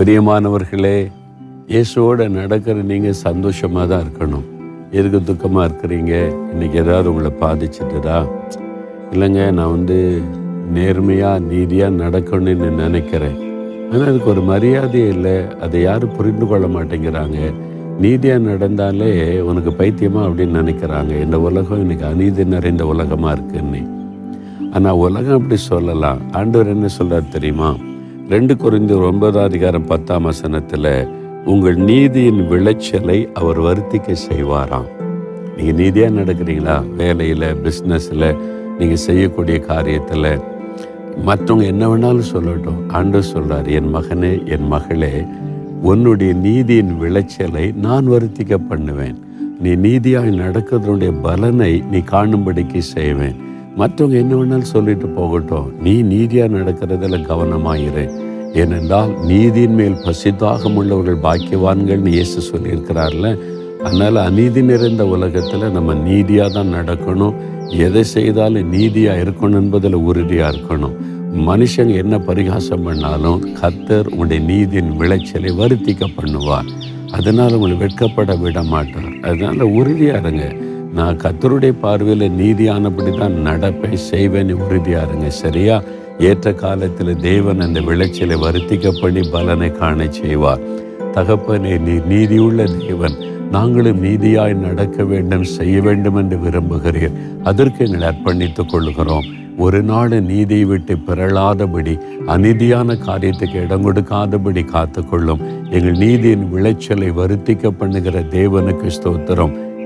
பிரியமானவர்களே இயேசுவோட நடக்கிற நீங்கள் சந்தோஷமாக தான் இருக்கணும். எதுக்கு துக்கமாக இருக்கிறீங்க? இன்னைக்கு ஏதாவது உங்களை பாதிச்சிட்டுதா? இல்லைங்க நான் வந்து நேர்மையாக நீதியாக நடக்கணும்னு நினைக்கிறேன். ஆனால் அதுக்கு ஒரு மரியாதையே இல்லை. அதை யாரும் புரிந்து கொள்ள மாட்டேங்கிறாங்க. நீதியாக நடந்தாலே உனக்கு பைத்தியமா அப்படின்னு நினைக்கிறாங்க. இந்த உலகம் இன்னைக்கு அநீதி நிறைந்த உலகமாக இருக்குன்னு. ஆனால் உலகம் அப்படி சொல்லலாம். ஆண்டவர் என்ன சொல்கிறார் தெரியுமா? ரெண்டு குறைந்த ஒன்பதாம் அதிகாரம் பத்தாம் வசனத்தில் உங்கள் நீதியின் விளைச்சலை அவர் வருத்திக்க செய்வாராம். நீங்கள் நீதியாக நடக்கிறீங்களா? வேலையில் பிஸ்னஸில் நீங்கள் செய்யக்கூடிய காரியத்தில். மற்றவங்க என்ன வேணாலும் சொல்லட்டும். ஆண்டு சொல்கிறார் என் மகனே என் மகளே உன்னுடைய நீதியின் விளைச்சலை நான் வருத்திக்க பண்ணுவேன். நீ நீதியாய் நடக்கிறதுடைய பலனை நீ காணும்படிக்கு செய்வேன். மற்றவங்க என்ன வேணாலும் சொல்லிட்டு போகட்டும். நீ நீதியாக நடக்கிறதில் கவனமாயிரு. ஏனென்றால் நீதியின் மேல் பசித்தாகம் உள்ளவர்கள் பாக்கியவான்கள்னு இயேசு சொல்லியிருக்கிறார்ல. அதனால் அநீதி நிறைந்த உலகத்தில் நம்ம நீதியாக தான் நடக்கணும். எதை செய்தாலும் நீதியாக இருக்கணும் என்பதில் உறுதியாக இருக்கணும். மனுஷங்க என்ன பரிகாசம் பண்ணாலும் கத்தர் உங்களுடைய நீதியின் விளைச்சலை வருத்திக்க பண்ணுவார். அதனால் உங்களை வெட்கப்பட விட மாட்டார். அதனால் உறுதியாக இருங்க. நான் கத்தருடைய பார்வையில் நீதியானபடி தான் நடப்பை செய்வேன் உறுதியாக இருங்க. சரியா? ஏற்ற காலத்தில் தேவன் அந்த விளைச்சலை வருத்திக்க பண்ணி பலனை காண செய்வார். தகப்பனே நீ நீதியுள்ள தேவன். நாங்களும் நீதியாய் நடக்க வேண்டும் செய்ய வேண்டும் என்று விரும்புகிறீர். அதற்கு எங்களை அர்ப்பணித்துக் கொள்கிறோம் ஒரு நாள் நீதியை விட்டு பிறழாதபடி அநீதியான காரியத்துக்கு இடம் கொடுக்காதபடி காத்துக்கொள்ளும். எங்கள் நீதியின் விளைச்சலை வருத்திக்க பண்ணுகிற தேவனுக்கு ஸ்தோத்திரம்.